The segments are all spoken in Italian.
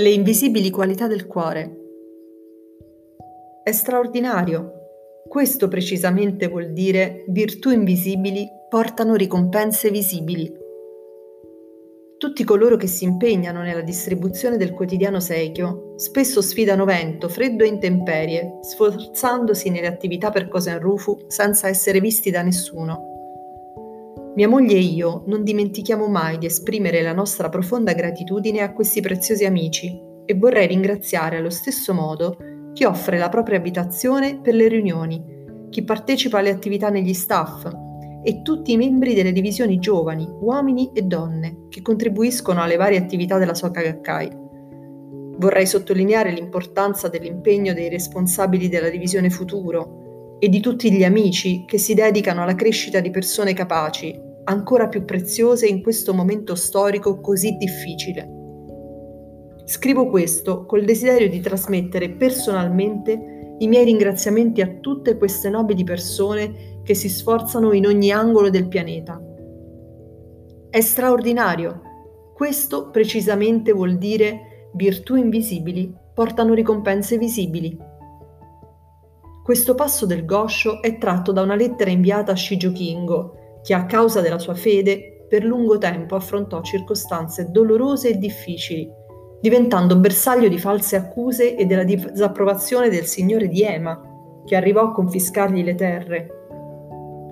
Le invisibili qualità del cuore. È straordinario. Questo precisamente vuol dire virtù invisibili portano ricompense visibili. Tutti coloro che si impegnano nella distribuzione del quotidiano secchio spesso sfidano vento, freddo e intemperie, sforzandosi nelle attività per cosa in rufu senza essere visti da nessuno. Mia moglie e io non dimentichiamo mai di esprimere la nostra profonda gratitudine a questi preziosi amici e vorrei ringraziare allo stesso modo chi offre la propria abitazione per le riunioni, chi partecipa alle attività negli staff e tutti i membri delle divisioni giovani, uomini e donne che contribuiscono alle varie attività della Soka Gakkai. Vorrei sottolineare l'importanza dell'impegno dei responsabili della divisione futuro e di tutti gli amici che si dedicano alla crescita di persone capaci ancora più preziose in questo momento storico così difficile. Scrivo questo col desiderio di trasmettere personalmente i miei ringraziamenti a tutte queste nobili persone che si sforzano in ogni angolo del pianeta. È straordinario. Questo precisamente vuol dire virtù invisibili portano ricompense visibili. Questo passo del Gosho è tratto da una lettera inviata a Shijo Kingo, che a causa della sua fede per lungo tempo affrontò circostanze dolorose e difficili, diventando bersaglio di false accuse e della disapprovazione del signore di Ema, che arrivò a confiscargli le terre.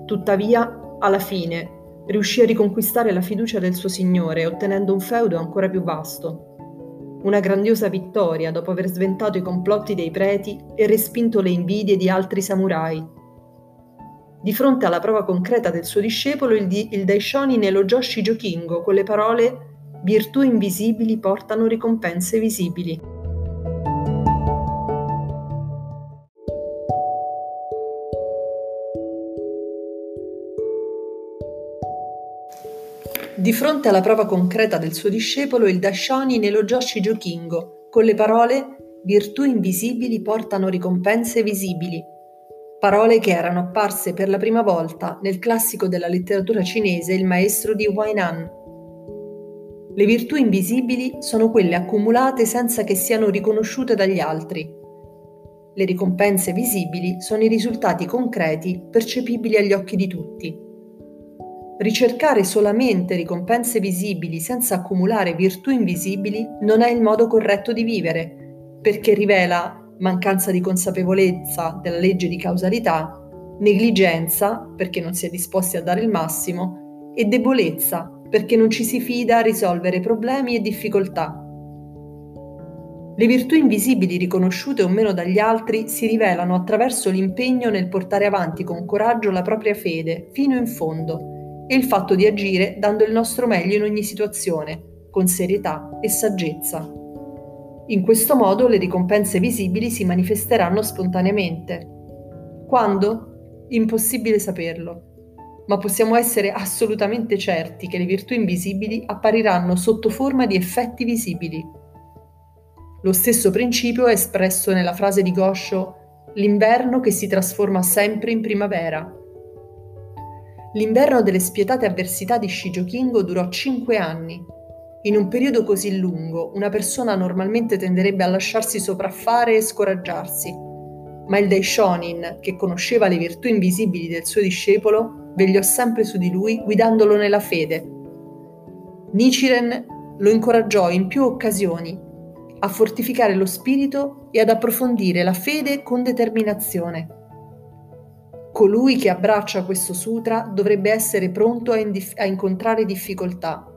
Tuttavia, alla fine, riuscì a riconquistare la fiducia del suo signore, ottenendo un feudo ancora più vasto. Una grandiosa vittoria dopo aver sventato i complotti dei preti e respinto le invidie di altri samurai, di fronte alla prova concreta del suo discepolo, il, di, il Daishonin elogiò Shijokingo con le parole Virtù invisibili portano ricompense visibili. Di fronte alla prova concreta del suo discepolo, il Daishonin elogiò Shijokingo con le parole Virtù invisibili portano ricompense visibili parole che erano apparse per la prima volta nel classico della letteratura cinese Il maestro di Huainan. Le virtù invisibili sono quelle accumulate senza che siano riconosciute dagli altri. Le ricompense visibili sono i risultati concreti percepibili agli occhi di tutti. Ricercare solamente ricompense visibili senza accumulare virtù invisibili non è il modo corretto di vivere, perché rivela mancanza di consapevolezza della legge di causalità, negligenza perché non si è disposti a dare il massimo e debolezza perché non ci si fida a risolvere problemi e difficoltà. Le virtù invisibili riconosciute o meno dagli altri si rivelano attraverso l'impegno nel portare avanti con coraggio la propria fede fino in fondo e il fatto di agire dando il nostro meglio in ogni situazione, con serietà e saggezza. In questo modo le ricompense visibili si manifesteranno spontaneamente. Quando? Impossibile saperlo, ma possiamo essere assolutamente certi che le virtù invisibili appariranno sotto forma di effetti visibili. Lo stesso principio è espresso nella frase di Gosho l'inverno che si trasforma sempre in primavera. L'inverno delle spietate avversità di Shijokingo durò cinque anni in un periodo così lungo, una persona normalmente tenderebbe a lasciarsi sopraffare e scoraggiarsi, ma il Daishonin, che conosceva le virtù invisibili del suo discepolo, vegliò sempre su di lui guidandolo nella fede. Nichiren lo incoraggiò in più occasioni a fortificare lo spirito e ad approfondire la fede con determinazione. Colui che abbraccia questo sutra dovrebbe essere pronto a, indif- a incontrare difficoltà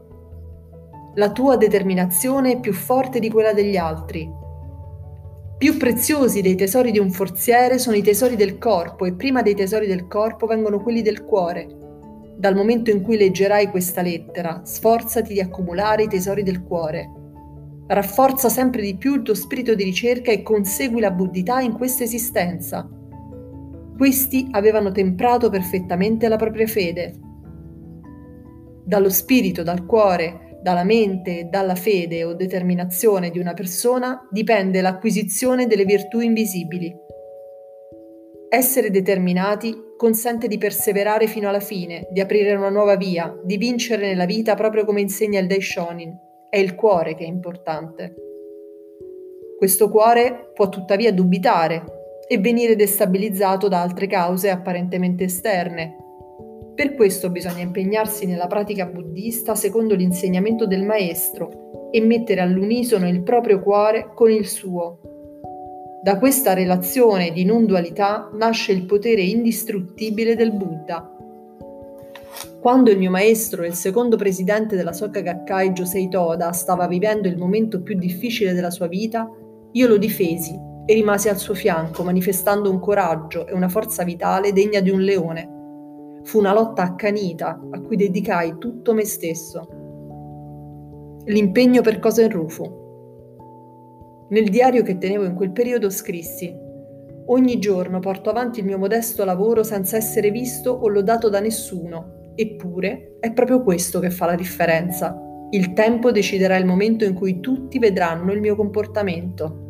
la tua determinazione è più forte di quella degli altri. Più preziosi dei tesori di un forziere sono i tesori del corpo e prima dei tesori del corpo vengono quelli del cuore. Dal momento in cui leggerai questa lettera, sforzati di accumulare i tesori del cuore. Rafforza sempre di più il tuo spirito di ricerca e consegui la buddhità in questa esistenza. Questi avevano temprato perfettamente la propria fede. Dallo spirito, dal cuore, dalla mente dalla fede o determinazione di una persona dipende l'acquisizione delle virtù invisibili. Essere determinati consente di perseverare fino alla fine, di aprire una nuova via, di vincere nella vita proprio come insegna il Daishonin. È il cuore che è importante. Questo cuore può tuttavia dubitare e venire destabilizzato da altre cause apparentemente esterne. Per questo bisogna impegnarsi nella pratica buddista secondo l'insegnamento del maestro e mettere all'unisono il proprio cuore con il suo. Da questa relazione di non dualità nasce il potere indistruttibile del Buddha. Quando il mio maestro il secondo presidente della Soka Gakkai, Josei Toda, stava vivendo il momento più difficile della sua vita, io lo difesi e rimasi al suo fianco manifestando un coraggio e una forza vitale degna di un leone. Fu una lotta accanita a cui dedicai tutto me stesso. L'impegno per cosa in Rufu. Nel diario che tenevo in quel periodo scrissi Ogni giorno porto avanti il mio modesto lavoro senza essere visto o lodato da nessuno, eppure è proprio questo che fa la differenza. Il tempo deciderà il momento in cui tutti vedranno il mio comportamento.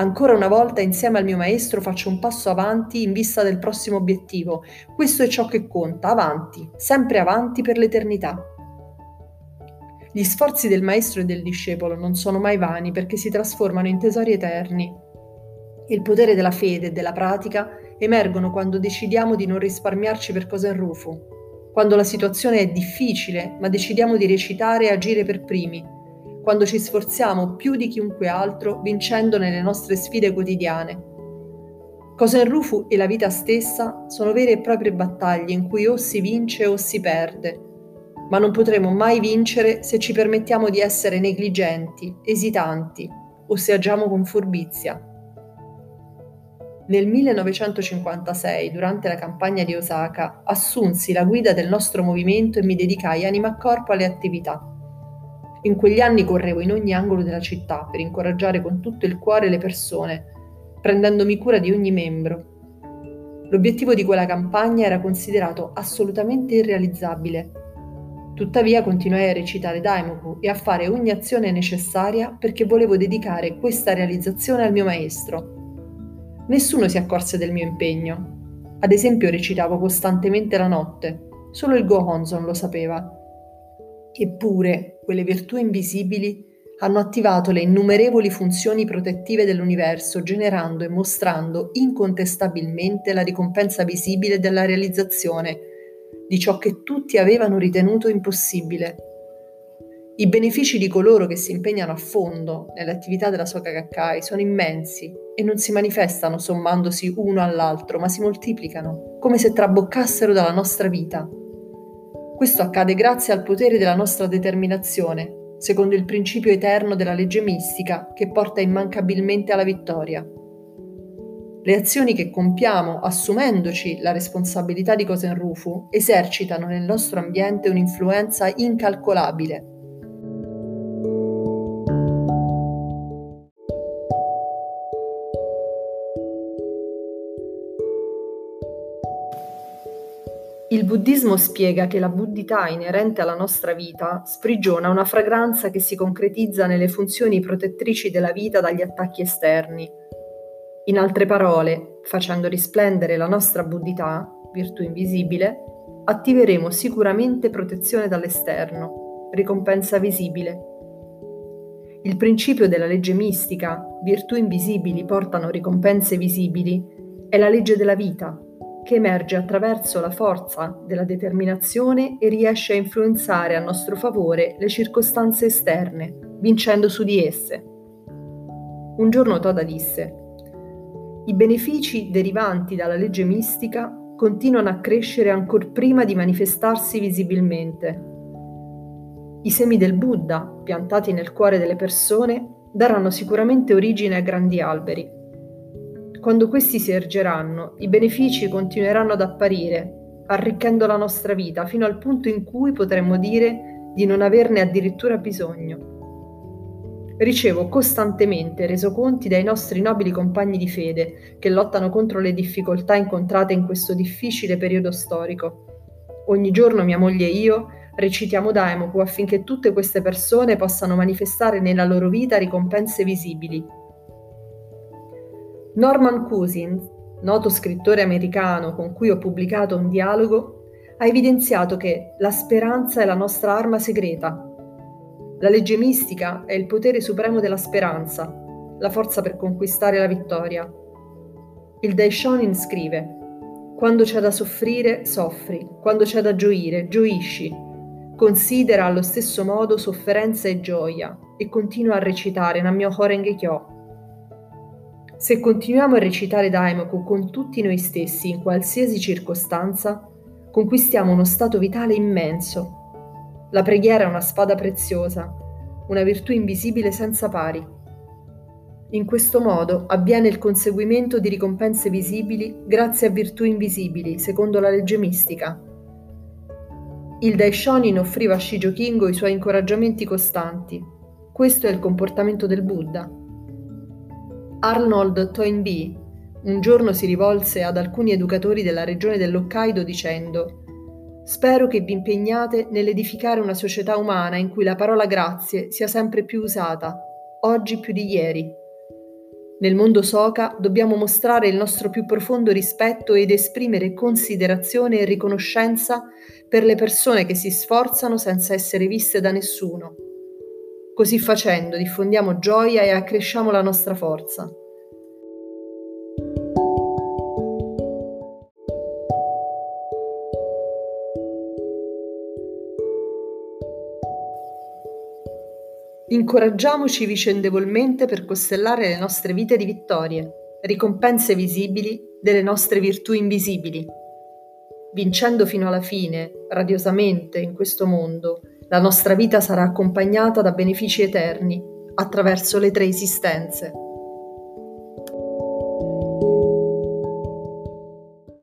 Ancora una volta insieme al mio maestro faccio un passo avanti in vista del prossimo obiettivo. Questo è ciò che conta, avanti, sempre avanti per l'eternità. Gli sforzi del maestro e del discepolo non sono mai vani perché si trasformano in tesori eterni. Il potere della fede e della pratica emergono quando decidiamo di non risparmiarci per cosa in rufu, quando la situazione è difficile ma decidiamo di recitare e agire per primi, quando ci sforziamo più di chiunque altro vincendo nelle nostre sfide quotidiane. Cosa in Rufu e la vita stessa sono vere e proprie battaglie in cui o si vince o si perde, ma non potremo mai vincere se ci permettiamo di essere negligenti, esitanti o se agiamo con furbizia. Nel 1956, durante la campagna di Osaka, assunsi la guida del nostro movimento e mi dedicai anima e corpo alle attività. In quegli anni correvo in ogni angolo della città per incoraggiare con tutto il cuore le persone, prendendomi cura di ogni membro. L'obiettivo di quella campagna era considerato assolutamente irrealizzabile. Tuttavia continuai a recitare Daimoku e a fare ogni azione necessaria perché volevo dedicare questa realizzazione al mio maestro. Nessuno si accorse del mio impegno. Ad esempio recitavo costantemente la notte, solo il Gohonzon lo sapeva Eppure, quelle virtù invisibili hanno attivato le innumerevoli funzioni protettive dell'universo, generando e mostrando incontestabilmente la ricompensa visibile della realizzazione di ciò che tutti avevano ritenuto impossibile. I benefici di coloro che si impegnano a fondo nelle attività della Soka Gakkai sono immensi e non si manifestano sommandosi uno all'altro, ma si moltiplicano, come se traboccassero dalla nostra vita. Questo accade grazie al potere della nostra determinazione, secondo il principio eterno della legge mistica che porta immancabilmente alla vittoria. Le azioni che compiamo assumendoci la responsabilità di Cosen Rufu esercitano nel nostro ambiente un'influenza incalcolabile buddismo spiega che la buddhità inerente alla nostra vita sprigiona una fragranza che si concretizza nelle funzioni protettrici della vita dagli attacchi esterni. In altre parole, facendo risplendere la nostra buddhità, virtù invisibile, attiveremo sicuramente protezione dall'esterno, ricompensa visibile. Il principio della legge mistica, virtù invisibili portano ricompense visibili, è la legge della vita che emerge attraverso la forza della determinazione e riesce a influenzare a nostro favore le circostanze esterne, vincendo su di esse. Un giorno Toda disse, i benefici derivanti dalla legge mistica continuano a crescere ancor prima di manifestarsi visibilmente. I semi del Buddha, piantati nel cuore delle persone, daranno sicuramente origine a grandi alberi. Quando questi si ergeranno, i benefici continueranno ad apparire, arricchendo la nostra vita fino al punto in cui potremmo dire di non averne addirittura bisogno. Ricevo costantemente resoconti dai nostri nobili compagni di fede che lottano contro le difficoltà incontrate in questo difficile periodo storico. Ogni giorno mia moglie e io recitiamo Daimoku affinché tutte queste persone possano manifestare nella loro vita ricompense visibili, Norman Cousins, noto scrittore americano con cui ho pubblicato un dialogo, ha evidenziato che la speranza è la nostra arma segreta. La legge mistica è il potere supremo della speranza. la forza per conquistare la vittoria. Il Daishonin scrive: Quando c'è da soffrire, soffri, quando c'è da gioire, gioisci. Considera allo stesso modo sofferenza e gioia e continua a recitare Namyo Horenge Kyo. Se continuiamo a recitare Daimoku con tutti noi stessi in qualsiasi circostanza, conquistiamo uno stato vitale immenso. La preghiera è una spada preziosa, una virtù invisibile senza pari. In questo modo avviene il conseguimento di ricompense visibili grazie a virtù invisibili, secondo la legge mistica. Il Daishonin offriva a Shijokingo i suoi incoraggiamenti costanti. Questo è il comportamento del Buddha. Arnold Toynbee un giorno si rivolse ad alcuni educatori della regione dell'Hokkaido dicendo Spero che vi impegnate nell'edificare una società umana in cui la parola grazie sia sempre più usata, oggi più di ieri. Nel mondo Soka dobbiamo mostrare il nostro più profondo rispetto ed esprimere considerazione e riconoscenza per le persone che si sforzano senza essere viste da nessuno. Così facendo diffondiamo gioia e accresciamo la nostra forza. Incoraggiamoci vicendevolmente per costellare le nostre vite di vittorie, ricompense visibili delle nostre virtù invisibili. Vincendo fino alla fine, radiosamente, in questo mondo, la nostra vita sarà accompagnata da benefici eterni attraverso le tre esistenze.